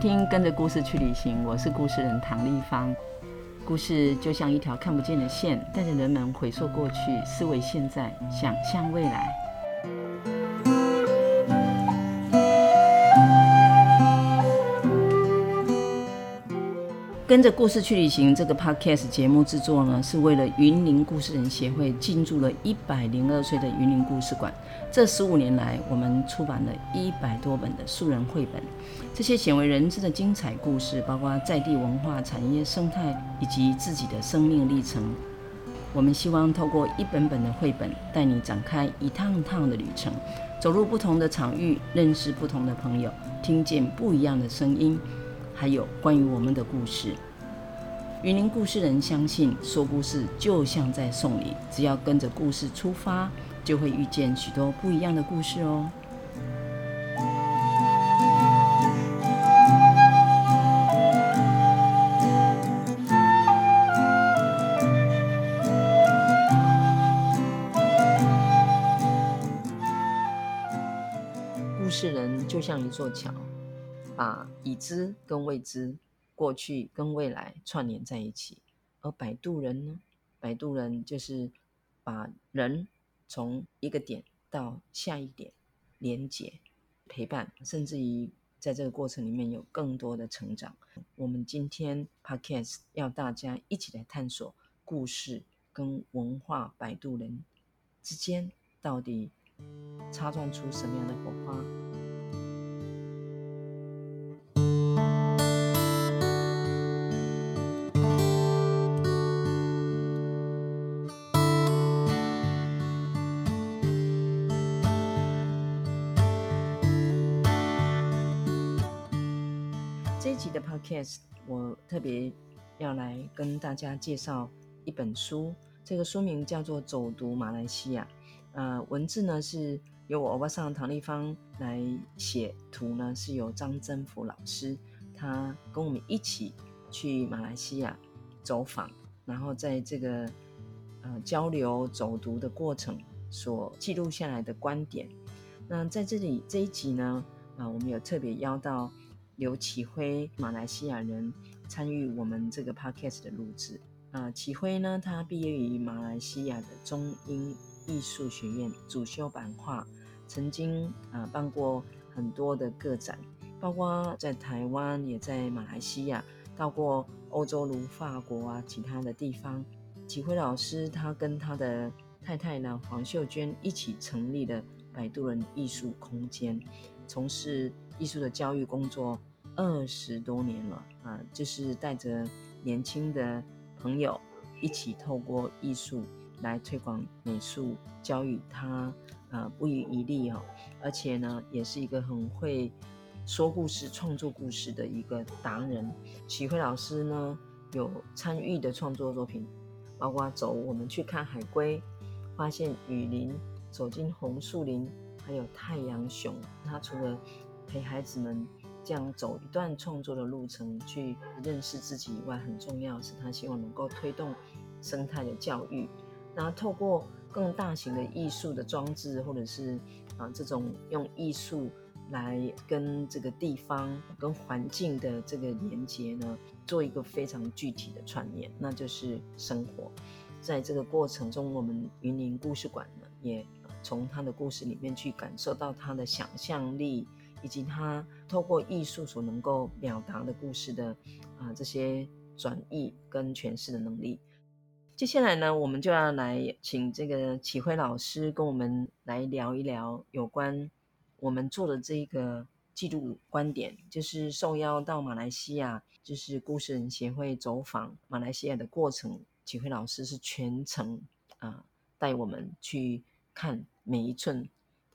听《跟着故事去旅行》，我是故事人唐立芳。故事就像一条看不见的线，带着人们回溯过去，思维现在，想象未来。跟着故事去旅行这个 podcast 节目制作呢，是为了云林故事人协会进驻了一百零二岁的云林故事馆。这十五年来，我们出版了一百多本的素人绘本，这些鲜为人知的精彩故事，包括在地文化、产业、生态以及自己的生命历程。我们希望透过一本本的绘本，带你展开一趟趟的旅程，走入不同的场域，认识不同的朋友，听见不一样的声音。还有关于我们的故事，云林故事人相信说故事就像在送礼，只要跟着故事出发，就会遇见许多不一样的故事哦。故事人就像一座桥。把已知跟未知、过去跟未来串联在一起，而摆渡人呢？摆渡人就是把人从一个点到下一点连接、陪伴，甚至于在这个过程里面有更多的成长。我们今天 Podcast 要大家一起来探索故事跟文化摆渡人之间到底擦撞出什么样的火花。的 Podcast，我特别要来跟大家介绍一本书，这个书名叫做《走读马来西亚》。呃，文字呢是由我欧巴桑唐丽芳来写，图呢是由张真福老师，他跟我们一起去马来西亚走访，然后在这个呃交流走读的过程所记录下来的观点。那在这里这一集呢，啊、我们有特别邀到。刘启辉，马来西亚人参与我们这个 podcast 的录制。啊、启辉呢，他毕业于马来西亚的中英艺术学院，主修版画，曾经啊、办过很多的个展，包括在台湾，也在马来西亚，到过欧洲如法国啊，其他的地方。启辉老师他跟他的太太呢黄秀娟一起成立了摆渡人艺术空间，从事艺术的教育工作。二十多年了啊，就是带着年轻的朋友一起透过艺术来推广美术教育他，他啊不遗余力哦，而且呢也是一个很会说故事、创作故事的一个达人。启辉老师呢有参与的创作作品，包括走我们去看海龟，发现雨林，走进红树林，还有太阳熊。他除了陪孩子们。这样走一段创作的路程，去认识自己以外，很重要是他希望能够推动生态的教育，然后透过更大型的艺术的装置，或者是啊这种用艺术来跟这个地方、跟环境的这个连接呢，做一个非常具体的串联，那就是生活。在这个过程中，我们云林故事馆呢，也从他的故事里面去感受到他的想象力。以及他透过艺术所能够表达的故事的啊、这些转译跟诠释的能力。接下来呢，我们就要来请这个启辉老师跟我们来聊一聊有关我们做的这个记录观点，就是受邀到马来西亚，就是故事人协会走访马来西亚的过程。启辉老师是全程啊带我们去看每一寸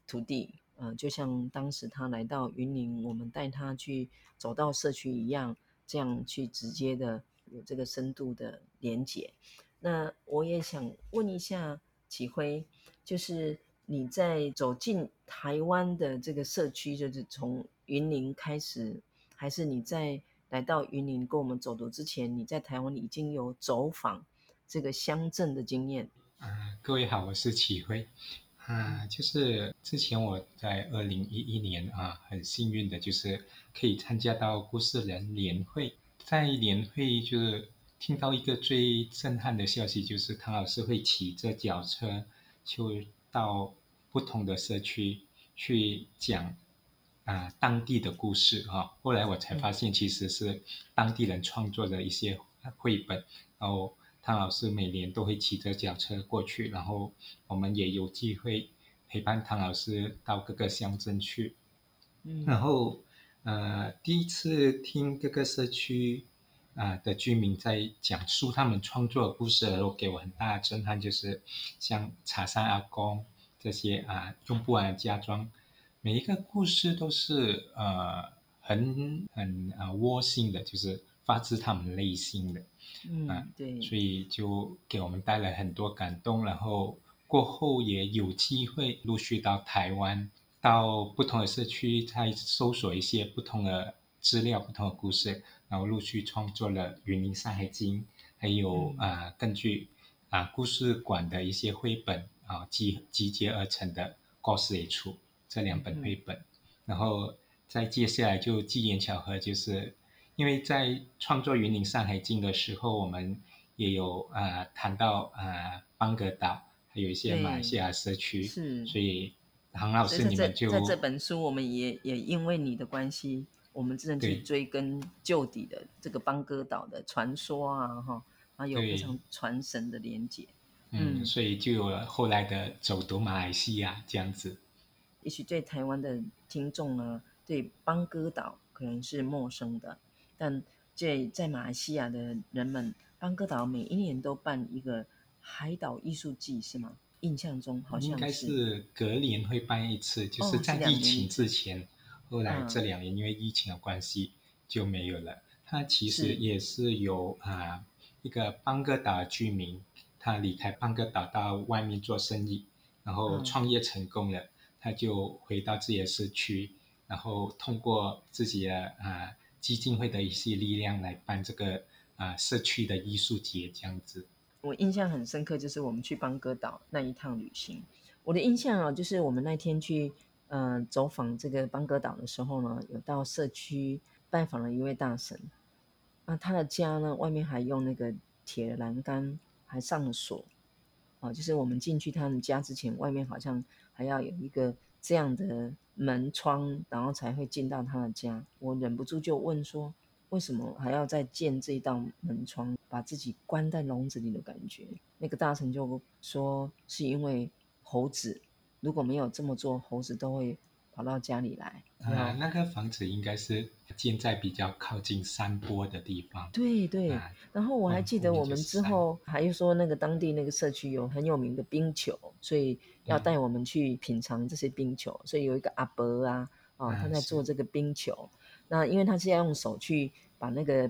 土地。呃，就像当时他来到云林，我们带他去走到社区一样，这样去直接的有这个深度的连接。那我也想问一下启辉，就是你在走进台湾的这个社区，就是从云林开始，还是你在来到云林跟我们走读之前，你在台湾已经有走访这个乡镇的经验？呃，各位好，我是启辉。啊，就是之前我在二零一一年啊，很幸运的就是可以参加到故事人年会，在年会就是听到一个最震撼的消息，就是唐老师会骑着脚车就到不同的社区去讲啊当地的故事哈。后来我才发现，其实是当地人创作的一些绘本，然后。汤老师每年都会骑着脚车过去，然后我们也有机会陪伴汤老师到各个乡镇去。嗯，然后呃，第一次听各个社区啊、呃、的居民在讲述他们创作的故事的时候，给我很大的震撼，就是像茶山阿公这些啊、呃、用不完的家装，每一个故事都是呃很很啊窝心的，就是发自他们内心的。嗯，对，所以就给我们带来很多感动，然后过后也有机会陆续到台湾，到不同的社区，再搜索一些不同的资料、不同的故事，然后陆续创作了《云林山海经》，还有啊、呃，根据啊、呃、故事馆的一些绘本啊集集结而成的《故事一出》这两本绘本，嗯、然后再接下来就机缘巧合就是。因为在创作《云岭山海经》的时候，我们也有啊、呃、谈到啊、呃、邦格岛，还有一些马来西亚社区，是，所以唐老师你们就在这本书，我们也也因为你的关系，我们真的去追根究底的这个邦格岛的传说啊，哈，啊有非常传神的连接，嗯，嗯，所以就有了后来的走读马来西亚这样子。也许对台湾的听众呢，对邦格岛可能是陌生的。但这在马来西亚的人们，邦哥岛每一年都办一个海岛艺术季，是吗？印象中好像是。应该是隔年会办一次，就是在疫情之前。哦、后来这两年因为疫情的关系就没有了。嗯、它其实也是有啊、呃、一个邦哥岛居民，他离开邦哥岛到外面做生意，然后创业成功了，嗯、他就回到自己的社区，然后通过自己的啊。基金会的一些力量来办这个啊、呃、社区的艺术节这样子。我印象很深刻，就是我们去邦哥岛那一趟旅行。我的印象啊，就是我们那天去嗯、呃、走访这个邦哥岛的时候呢，有到社区拜访了一位大神。那他的家呢，外面还用那个铁栏杆还上了锁。啊，就是我们进去他们家之前，外面好像还要有一个这样的。门窗，然后才会进到他的家。我忍不住就问说：“为什么还要再建这一道门窗，把自己关在笼子里的感觉？”那个大臣就说：“是因为猴子，如果没有这么做，猴子都会跑到家里来。”啊，那个房子应该是建在比较靠近山坡的地方。对对。啊、然后我还记得我们之后还说，那个当地那个社区有很有名的冰球，所以。要带我们去品尝这些冰球，嗯、所以有一个阿伯啊，啊、哦，他在做这个冰球。那因为他是要用手去把那个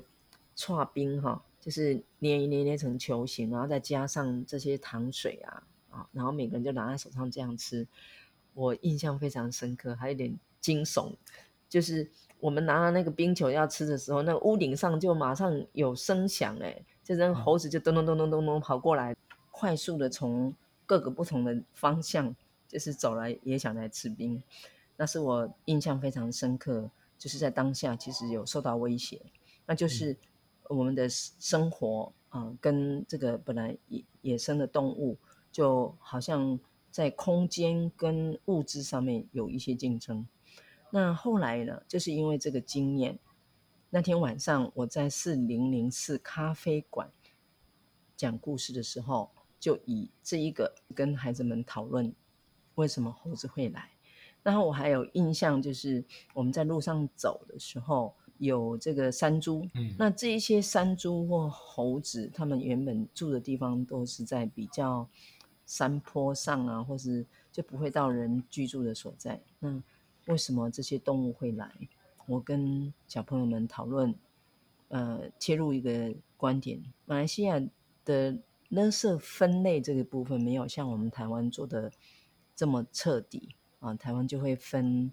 剉冰哈，就是捏一捏捏成球形，然后再加上这些糖水啊，啊、哦，然后每个人就拿在手上这样吃。我印象非常深刻，还有点惊悚，就是我们拿了那个冰球要吃的时候，那个屋顶上就马上有声响，哎，这只猴子就咚咚咚咚咚咚跑过来，快速的从。各个不同的方向，就是走来也想来吃冰，那是我印象非常深刻。就是在当下，其实有受到威胁，那就是我们的生活啊、呃，跟这个本来野野生的动物，就好像在空间跟物质上面有一些竞争。那后来呢，就是因为这个经验，那天晚上我在四零零四咖啡馆讲故事的时候。就以这一个跟孩子们讨论为什么猴子会来，然后我还有印象，就是我们在路上走的时候有这个山猪，嗯，那这一些山猪或猴子，他们原本住的地方都是在比较山坡上啊，或是就不会到人居住的所在。那为什么这些动物会来？我跟小朋友们讨论，呃，切入一个观点，马来西亚的。垃圾分类这个部分没有像我们台湾做的这么彻底啊，台湾就会分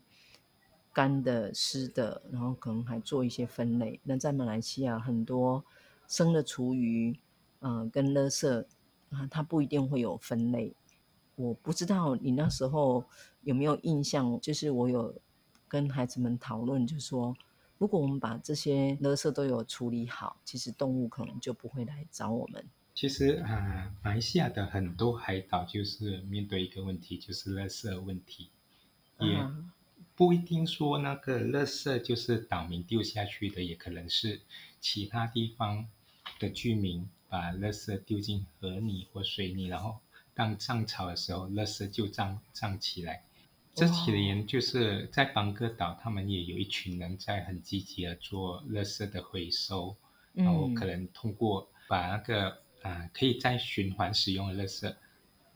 干的、湿的，然后可能还做一些分类。那在马来西亚，很多生的厨余，嗯、跟垃圾啊，它不一定会有分类，我不知道你那时候有没有印象，就是我有跟孩子们讨论，就是说，如果我们把这些垃圾都有处理好，其实动物可能就不会来找我们。其实啊，马来西亚的很多海岛就是面对一个问题，就是垃圾问题，也。不一定说那个垃圾就是岛民丢下去的，也可能是其他地方的居民把垃圾丢进河里或水里，然后当涨潮的时候，垃圾就涨涨起来。这几年就是在邦哥岛，他们也有一群人在很积极的做垃圾的回收，然后可能通过把那个。啊，可以再循环使用的垃圾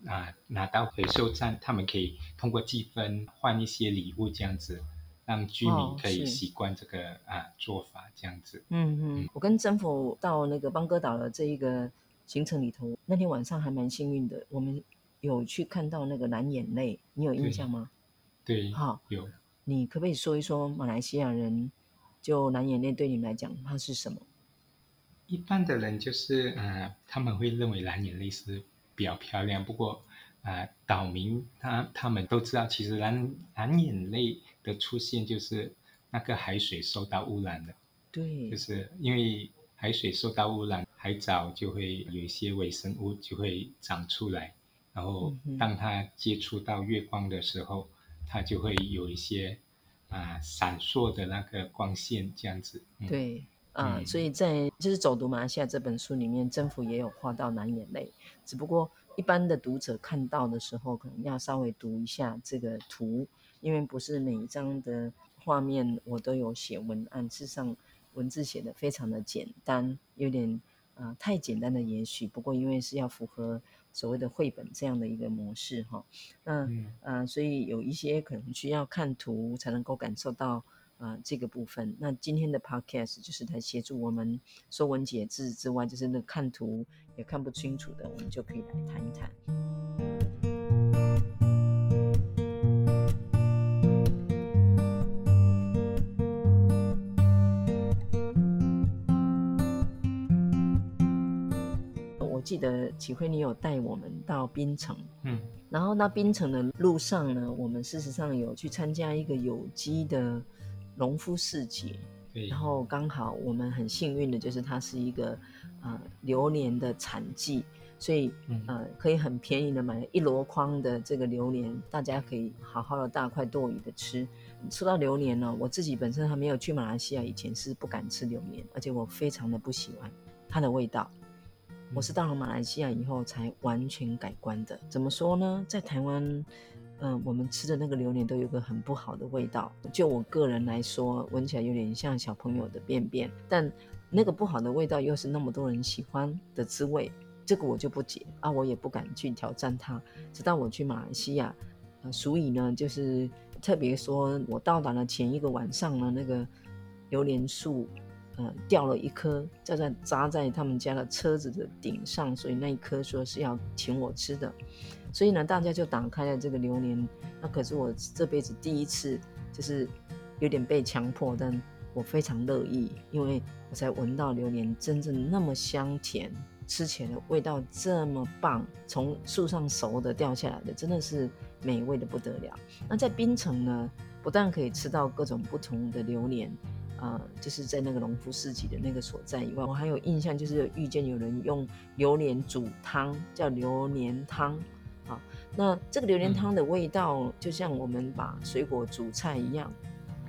啊，拿到回收站，他们可以通过积分换一些礼物，这样子让居民可以习惯这个、哦、啊做法，这样子。嗯嗯，我跟政府到那个邦哥岛的这一个行程里头，那天晚上还蛮幸运的，我们有去看到那个蓝眼泪，你有印象吗？对，好，有。你可不可以说一说马来西亚人就蓝眼泪对你们来讲它是什么？一般的人就是，呃，他们会认为蓝眼泪是比较漂亮。不过，呃，岛民他他们都知道，其实蓝蓝眼泪的出现就是那个海水受到污染了。对，就是因为海水受到污染，海藻就会有一些微生物就会长出来，然后当它接触到月光的时候，它就会有一些啊、呃、闪烁的那个光线这样子。嗯、对。啊、嗯，所以在就是走读马来西亚这本书里面，政府也有画到蓝眼泪，只不过一般的读者看到的时候，可能要稍微读一下这个图，因为不是每一张的画面我都有写文案，事实上文字写的非常的简单，有点啊、呃、太简单的也许，不过因为是要符合所谓的绘本这样的一个模式哈，那啊、嗯呃、所以有一些可能需要看图才能够感受到。啊、呃，这个部分，那今天的 podcast 就是来协助我们说文解字之外，就是那看图也看不清楚的，我们就可以来谈一谈。我记得启辉，你有带我们到槟城，嗯，然后那槟城的路上呢，我们事实上有去参加一个有机的。农夫市集，然后刚好我们很幸运的就是它是一个呃榴莲的产季，所以呃可以很便宜的买了一箩筐的这个榴莲，大家可以好好的大快朵颐的吃。说到榴莲呢，我自己本身还没有去马来西亚以前是不敢吃榴莲，而且我非常的不喜欢它的味道。我是到了马来西亚以后才完全改观的。怎么说呢？在台湾。嗯，我们吃的那个榴莲都有个很不好的味道。就我个人来说，闻起来有点像小朋友的便便。但那个不好的味道又是那么多人喜欢的滋味，这个我就不解啊，我也不敢去挑战它。直到我去马来西亚，所以呢，就是特别说我到达了前一个晚上呢，那个榴莲树，呃，掉了一颗，就在扎在他们家的车子的顶上，所以那一颗说是要请我吃的。所以呢，大家就打开了这个榴莲。那可是我这辈子第一次，就是有点被强迫，但我非常乐意，因为我才闻到榴莲真正那么香甜，吃起来的味道这么棒，从树上熟的掉下来的，真的是美味的不得了。那在槟城呢，不但可以吃到各种不同的榴莲，呃，就是在那个农夫市集的那个所在以外，我还有印象，就是遇见有人用榴莲煮汤，叫榴莲汤。好，那这个榴莲汤的味道就像我们把水果煮菜一样，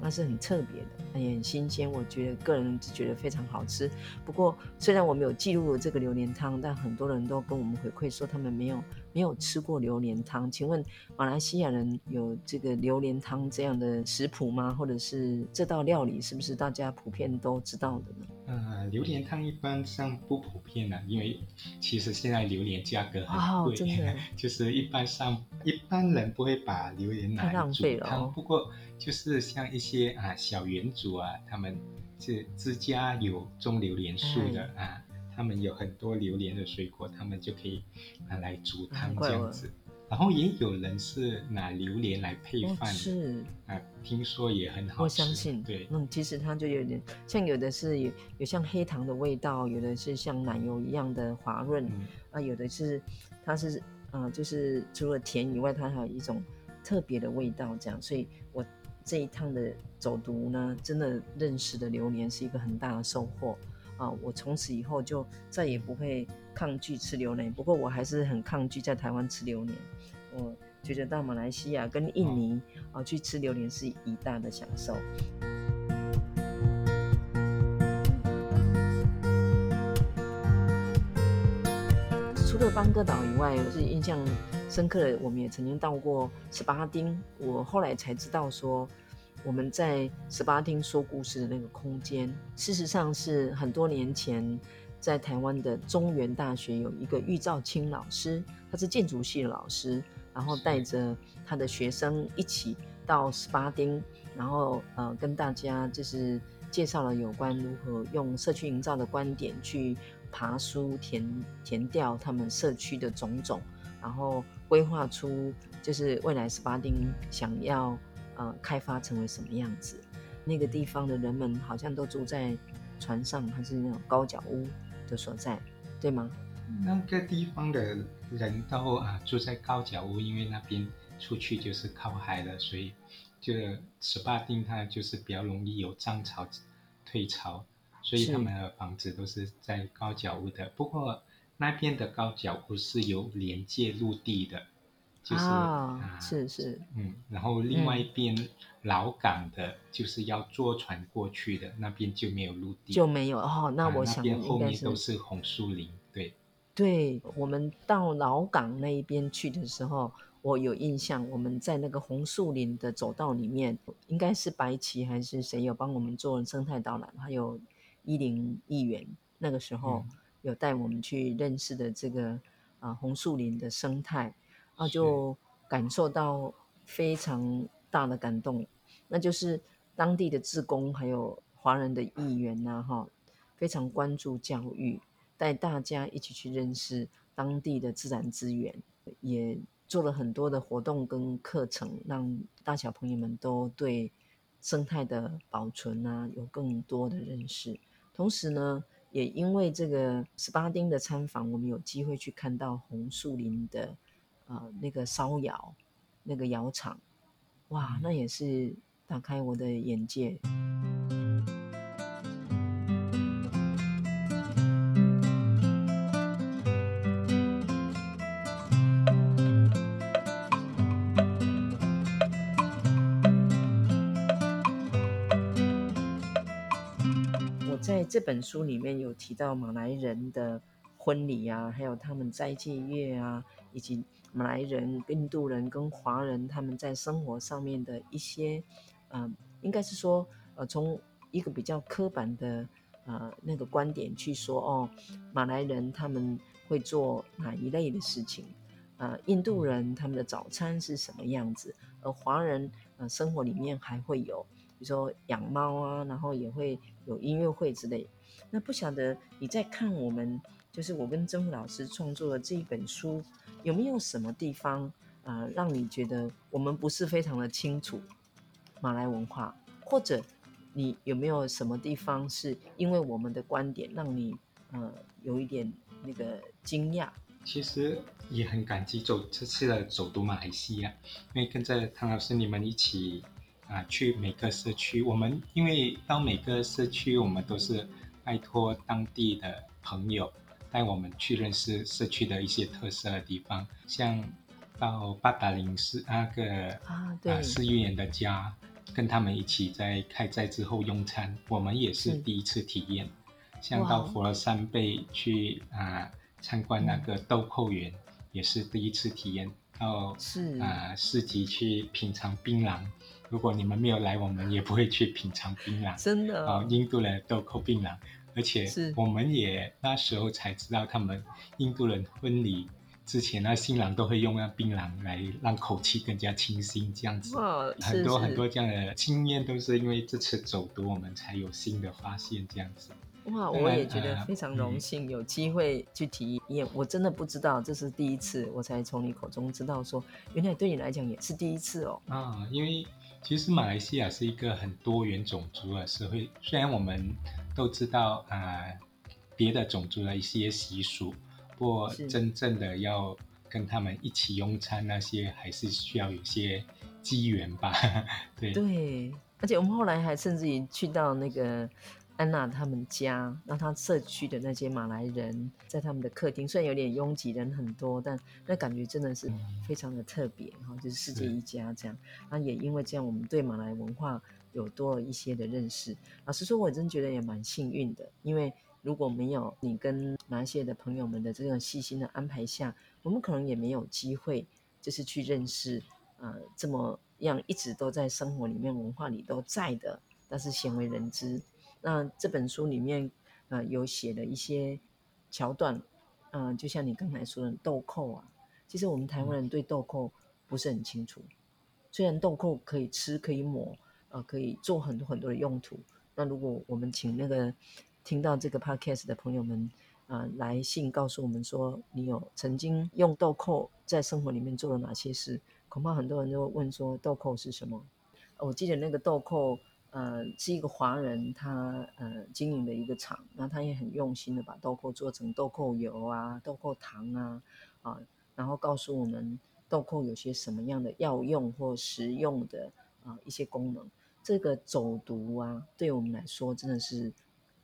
那是很特别的，也很新鲜。我觉得个人是觉得非常好吃。不过虽然我们有记录了这个榴莲汤，但很多人都跟我们回馈说他们没有没有吃过榴莲汤。请问马来西亚人有这个榴莲汤这样的食谱吗？或者是这道料理是不是大家普遍都知道的呢？呃，榴莲汤一般上不普遍了，因为其实现在榴莲价格很贵，哦，真的，就是一般上一般人不会把榴莲拿来煮汤。太浪费了哦。不过就是像一些啊小园主啊，他们是自家有种榴莲树的啊，他们有很多榴莲的水果，他们就可以拿来煮汤这样子。然后也有人是拿榴莲来配饭，哦，是啊，听说也很好吃。我相信，对，嗯，其实它就有点像有的是有有像黑糖的味道，有的是像奶油一样的滑润，嗯，啊，有的是它是啊、呃，就是除了甜以外，它还有一种特别的味道，这样。所以我这一趟的走读呢，真的认识的榴莲是一个很大的收获啊！我从此以后就再也不会抗拒吃榴莲，不过我还是很抗拒在台湾吃榴莲。我觉得到马来西亚跟印尼啊去吃榴莲是一大的享受。除了邦哥岛以外，我是印象深刻的，我们也曾经到过十八丁。我后来才知道说，我们在十八丁说故事的那个空间，事实上是很多年前在台湾的中原大学有一个玉兆清老师，他是建筑系的老师，然后带着他的学生一起到十八丁，然后呃跟大家就是介绍了有关如何用社区营造的观点去。爬书填填掉他们社区的种种，然后规划出就是未来十八丁想要呃开发成为什么样子。那个地方的人们好像都住在船上，还是那种高脚屋的所在，对吗？那个地方的人都啊住在高脚屋，因为那边出去就是靠海了，所以就十八丁它就是比较容易有涨潮退潮。所以他们的房子都是在高脚屋的，不过那边的高脚屋是有连接陆地的，就是、哦、啊，是是，嗯，然后另外一边老港的，就是要坐船过去的，嗯、那边就没有陆地，就没有哦。那我想、啊、那边后面都是红树林，对。对，我们到老港那一边去的时候，我有印象，我们在那个红树林的走道里面，应该是白旗还是谁有帮我们做生态导览，还有。一零议员那个时候有带我们去认识的这个啊、呃、红树林的生态，啊就感受到非常大的感动，那就是当地的志工还有华人的议员呐哈，非常关注教育，带大家一起去认识当地的自然资源，也做了很多的活动跟课程，让大小朋友们都对生态的保存啊有更多的认识。同时呢，也因为这个十八丁的参访，我们有机会去看到红树林的，呃，那个烧窑，那个窑厂，哇，那也是打开我的眼界。这本书里面有提到马来人的婚礼啊，还有他们斋戒月啊，以及马来人、印度人跟华人他们在生活上面的一些，呃，应该是说，呃，从一个比较刻板的呃那个观点去说，哦，马来人他们会做哪一类的事情，呃，印度人他们的早餐是什么样子，而华人呃生活里面还会有。比如说养猫啊，然后也会有音乐会之类。那不晓得你在看我们，就是我跟曾老师创作的这一本书，有没有什么地方啊、呃，让你觉得我们不是非常的清楚马来文化，或者你有没有什么地方是因为我们的观点让你呃有一点那个惊讶？其实也很感激走这次的走读马来西亚，因为跟着唐老师你们一起。啊，去每个社区，我们因为到每个社区，我们都是拜托当地的朋友带我们去认识社区的一些特色的地方，像到八达岭是那个啊，对，施玉妍的家，跟他们一起在开斋之后用餐，我们也是第一次体验。像到佛罗山贝去啊参观那个豆蔻园，也是第一次体验。到是啊市集去品尝槟榔。如果你们没有来，我们也不会去品尝槟榔。真的哦，印度人豆蔻槟榔，而且我们也那时候才知道，他们印度人婚礼之前，那新郎都会用那槟榔来让口气更加清新，这样子。哇，很多很多这样的经验都是因为这次走读，我们才有新的发现，这样子。哇，我也觉得非常荣幸，有机会去体验。我真的不知道这是第一次，我才从你口中知道说，原来对你来讲也是第一次哦。啊，因为。其实马来西亚是一个很多元种族的社会，虽然我们都知道啊、呃、别的种族的一些习俗，不过真正的要跟他们一起用餐那些，还是需要有些机缘吧。对对，而且我们后来还甚至于去到那个安娜他们家，那他社区的那些马来人在他们的客厅，虽然有点拥挤，人很多，但那感觉真的是非常的特别哈、嗯，就是世界一家这样。那也因为这样，我们对马来文化有多了一些的认识。老实说，我真觉得也蛮幸运的，因为。如果没有你跟马来西亚的朋友们的这种细心的安排下，我们可能也没有机会，就是去认识，呃，这么样一直都在生活里面、文化里都在的，但是鲜为人知。那这本书里面，呃，有写了一些桥段，嗯、呃，就像你刚才说的豆蔻啊，其实我们台湾人对豆蔻不是很清楚。虽然豆蔻可以吃、可以抹，呃，可以做很多很多的用途。那如果我们请那个。听到这个 podcast 的朋友们，啊、呃，来信告诉我们说，你有曾经用豆蔻在生活里面做了哪些事？恐怕很多人都会问说，豆蔻是什么？我记得那个豆蔻，呃，是一个华人他呃经营的一个厂，那他也很用心的把豆蔻做成豆蔻油啊、豆蔻糖啊，啊，然后告诉我们豆蔻有些什么样的药用或食用的啊一些功能。这个走读啊，对我们来说真的是。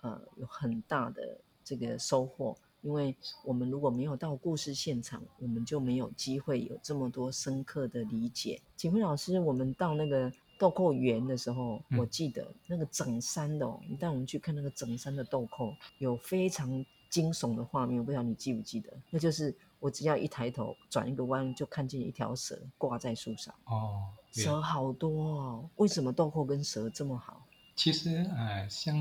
呃，有很大的这个收获，因为我们如果没有到故事现场，我们就没有机会有这么多深刻的理解。景辉老师，我们到那个豆蔻园的时候，嗯，我记得那个整山的，哦，你带我们去看那个整山的豆蔻，有非常惊悚的画面，我不知道你记不记得？那就是我只要一抬头，转一个弯，就看见一条蛇挂在树上。哦，蛇好多哦，为什么豆蔻跟蛇这么好？其实呃，像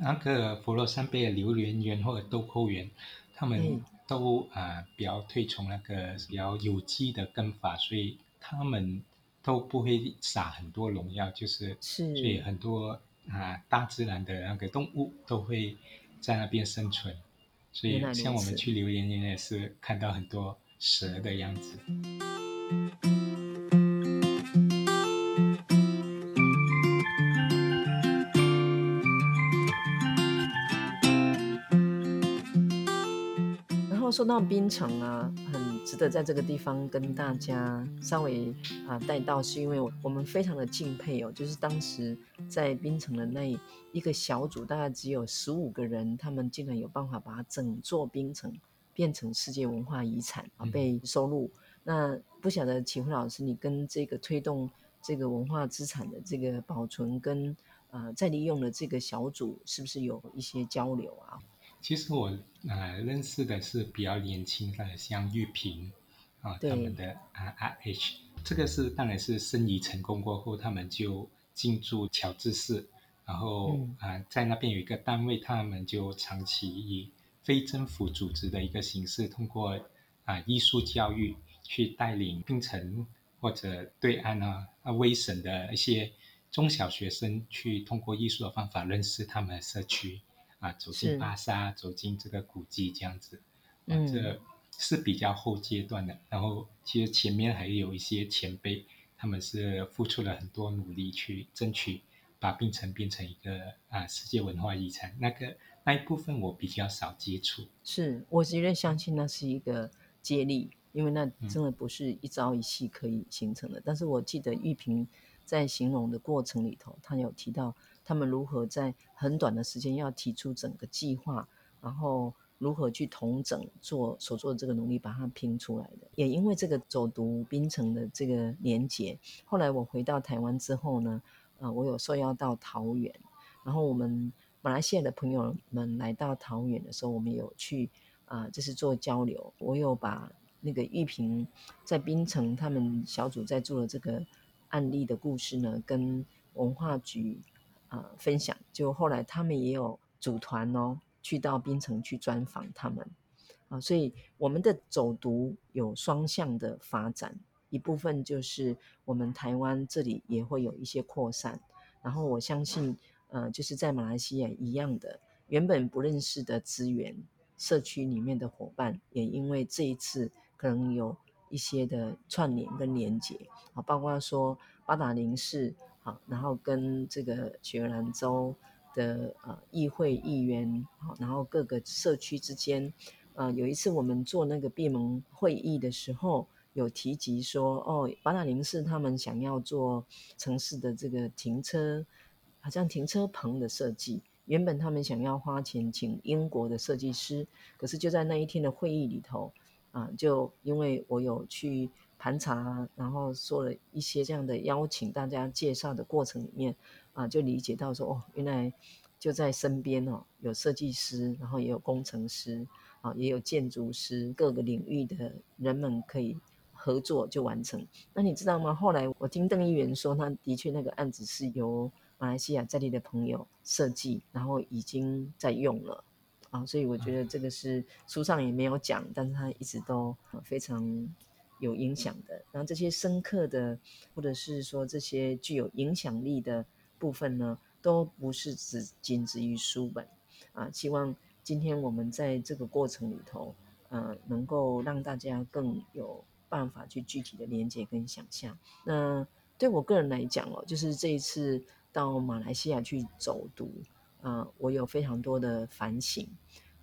那个佛罗山贝的榴莲园或者豆蔻园，他们都啊、呃、比较推崇那个比较有机的耕法，所以他们都不会撒很多农药，就是，是所以很多啊、呃、大自然的那个动物都会在那边生存。所以像我们去榴莲园也是看到很多蛇的样子。然后说到槟城啊，很值得在这个地方跟大家稍微啊带到，是因为我我们非常的敬佩哦，就是当时在槟城的那一个小组，大概只有十五个人，他们竟然有办法把整座槟城变成世界文化遗产啊，被收录。那不晓得启辉老师，你跟这个推动这个文化资产的这个保存跟呃再利用的这个小组，是不是有一些交流啊？其实我呃认识的是比较年轻的，像玉萍啊，他们的啊 RH，这个是当然是生意成功过后，他们就进驻乔治市，然后啊、嗯、在那边有一个单位，他们就长期以非政府组织的一个形式，通过啊艺术教育去带领槟城或者对岸啊啊威省的一些中小学生，去通过艺术的方法认识他们的社区。啊，走进巴萨，走进这个古迹，这样子，嗯，这是比较后阶段的。然后，其实前面还有一些前辈，他们是付出了很多努力去争取，把槟城变成一个啊世界文化遗产。那个那一部分我比较少接触。是，我是有点相信那是一个接力，因为那真的不是一朝一夕可以形成的。嗯、但是我记得玉萍在形容的过程里头，她有提到。他们如何在很短的时间要提出整个计划，然后如何去统整做所做的这个努力，把它拼出来的。也因为这个走读槟城的这个连结，后来我回到台湾之后呢，呃，我有受邀到桃园，然后我们马来西亚的朋友们来到桃园的时候，我们有去啊、呃，就是做交流。我有把那个玉萍在槟城他们小组在做的这个案例的故事呢，跟文化局。呃，分享就后来他们也有组团哦，去到槟城去专访他们啊，所以我们的走读有双向的发展，一部分就是我们台湾这里也会有一些扩散，然后我相信，呃，就是在马来西亚一样的，原本不认识的资源社区里面的伙伴，也因为这一次可能有一些的串联跟连接啊，包括说八达岭市。啊，然后跟这个雪兰州的呃议会议员，好，然后各个社区之间，呃，有一次我们做那个闭门会议的时候，有提及说，哦，八大陵是他们想要做城市的这个停车，好像停车棚的设计。原本他们想要花钱请英国的设计师，可是就在那一天的会议里头，啊，就因为我有去盘查，然后做了一些这样的邀请大家介绍的过程里面，啊，就理解到说，哦，原来就在身边哦，有设计师，然后也有工程师，啊，也有建筑师，各个领域的人们可以合作就完成。那你知道吗？后来我听邓议员说，他的确那个案子是由。马来西亚在地的朋友设计，然后已经在用了啊，所以我觉得这个是书上也没有讲，但是他一直都非常有影响的。然后这些深刻的，或者是说这些具有影响力的部分呢，都不是只仅止于书本啊。希望今天我们在这个过程里头，呃，能够让大家更有办法去具体的连接跟想象。那对我个人来讲哦，就是这一次。到马来西亚去走读，啊、我有非常多的反省。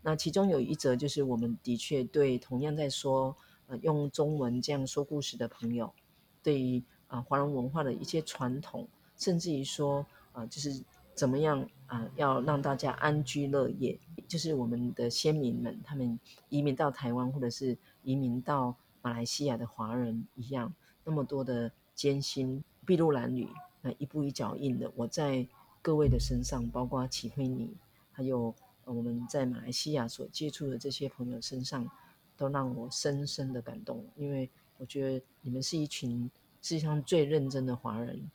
那其中有一则就是，我们的确对同样在说，用中文这样说故事的朋友，对于啊、华人文化的一些传统，甚至于说啊、就是怎么样啊、要让大家安居乐业，就是我们的先民们，他们移民到台湾或者是移民到马来西亚的华人一样，那么多的艰辛，筚路蓝缕。呃，一步一脚印的，我在各位的身上，包括启辉你，还有我们在马来西亚所接触的这些朋友身上，都让我深深的感动。因为我觉得你们是一群世界上最认真的华人，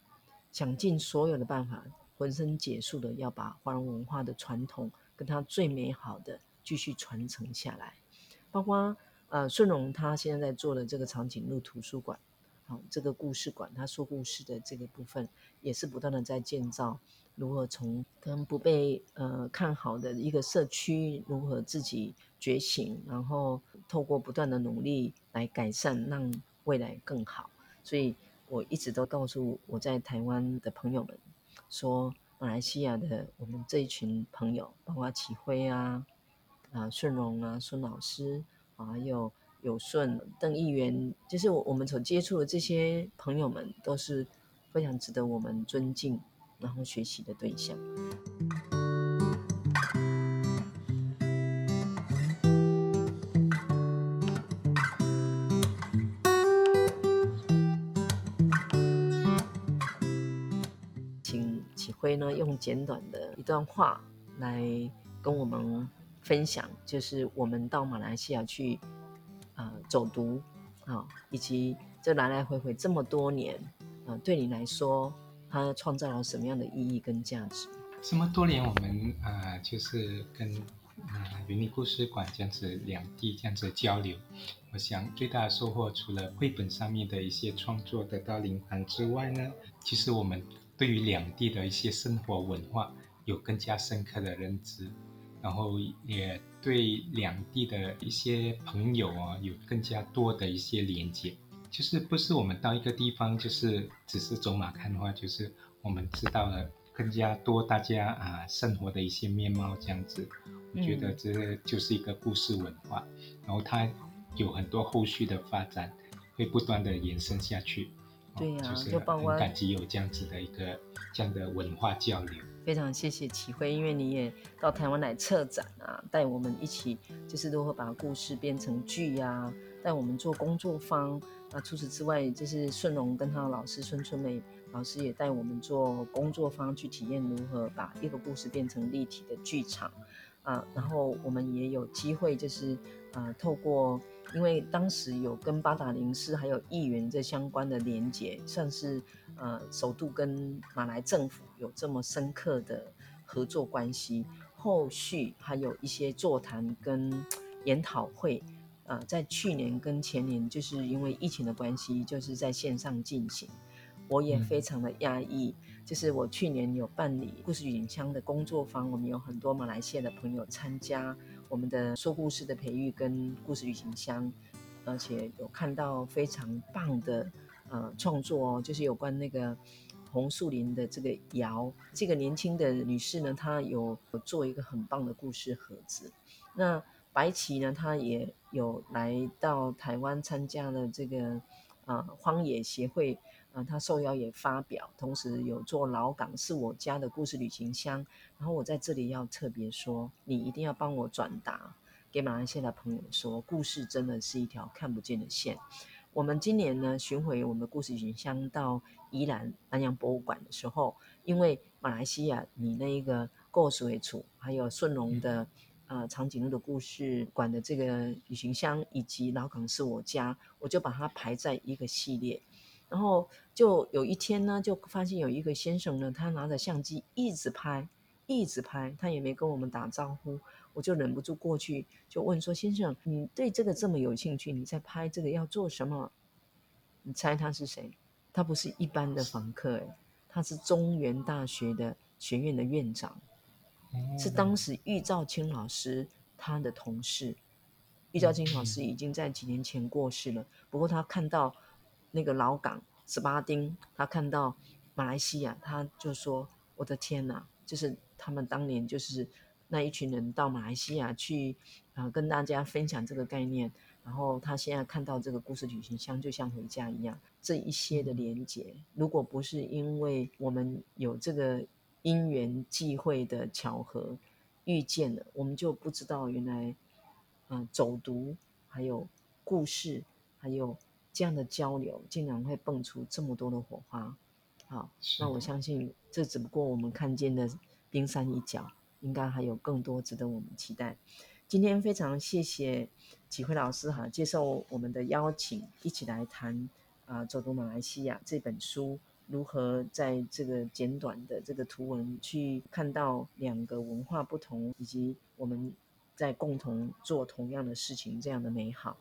想尽所有的办法，浑身解数的要把华人文化的传统跟它最美好的继续传承下来。包括呃，顺荣他现在在做的这个长颈鹿图书馆。好，这个故事馆，他说故事的这个部分，也是不断的在建造，如何从可能不被呃看好的一个社区，如何自己觉醒，然后透过不断的努力来改善，让未来更好。所以我一直都告诉我在台湾的朋友们，说马来西亚的我们这一群朋友，包括启辉啊、啊顺荣啊、孙老师啊，还有。有顺邓议员，就是我我们所接触的这些朋友们，都是非常值得我们尊敬，然后学习的对象。请启辉呢，用简短的一段话来跟我们分享，就是我们到马来西亚去。呃，走读啊，以及这来来回回这么多年，啊、对你来说，它创造了什么样的意义跟价值？这么多年，我们啊、就是跟啊云林故事馆这样子两地这样子交流，我想最大的收获，除了绘本上面的一些创作得到灵感之外呢，其实我们对于两地的一些生活文化有更加深刻的认知。然后也对两地的一些朋友啊，有更加多的一些连接。就是不是我们到一个地方，就是只是走马看花，就是我们知道了更加多大家啊生活的一些面貌这样子。我觉得这就是一个故事文化，然后它有很多后续的发展，会不断的延伸下去。对呀、啊，就是很感激有这样子的一个这样的文化交流。非常谢谢启辉，因为你也到台湾来策展啊，带我们一起就是如何把故事变成剧呀、啊，带我们做工作坊。那除此之外，就是顺荣跟他的老师孙春梅老师也带我们做工作坊，去体验如何把一个故事变成立体的剧场啊。然后我们也有机会，就是啊，透过。因为当时有跟八达岭市还有议员这相关的连结，算是呃首度跟马来政府有这么深刻的合作关系。后续还有一些座谈跟研讨会，呃，在去年跟前年就是因为疫情的关系，就是在线上进行。我也非常的讶异，就是我去年有办理故事旅行箱的工作坊，我们有很多马来西亚的朋友参加。我们的说故事的培育跟故事旅行箱，而且有看到非常棒的呃创作哦，就是有关那个红树林的这个窑，这个年轻的女士呢，她有，做一个很棒的故事盒子。那白棋呢，她也有来到台湾参加了这个啊、呃、荒野协会他受邀也发表，同时有做老港是我家的故事旅行箱。然后我在这里要特别说，你一定要帮我转达给马来西亚的朋友说，故事真的是一条看不见的线。我们今年呢巡回我们的故事旅行箱到宜兰南洋博物馆的时候，因为马来西亚你那一个故事为主还有顺龙的。呃，长颈鹿的故事馆的这个旅行箱，以及老港是我家，我就把它排在一个系列。然后就有一天呢，就发现有一个先生呢，他拿着相机一直拍，一直拍，他也没跟我们打招呼，我就忍不住过去就问说：“先生，你对这个这么有兴趣，你在拍这个要做什么？”你猜他是谁？他不是一般的房客，诶，他是中原大学的学院的院长。是当时玉兆清老师他的同事，玉兆清老师已经在几年前过世了。不过他看到那个老港十八丁，他看到马来西亚，他就说：“我的天哪！”就是他们当年就是那一群人到马来西亚去啊、跟大家分享这个概念。然后他现在看到这个故事旅行箱，就像回家一样。这一些的连接，如果不是因为我们有这个。因缘际会的巧合遇见了，我们就不知道原来，嗯、呃，走读还有故事，还有这样的交流，竟然会蹦出这么多的火花。好，那我相信这只不过我们看见的冰山一角，应该还有更多值得我们期待。今天非常谢谢启辉老师哈，接受我们的邀请，一起来谈啊、呃，走读马来西亚这本书。如何在这个简短的这个图文去看到两个文化不同，以及我们在共同做同样的事情，这样的美好。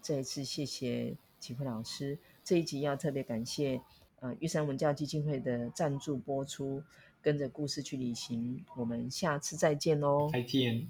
再一次谢谢启辉老师。这一集要特别感谢呃玉山文教基金会的赞助播出，跟着故事去旅行。我们下次再见喽！再见。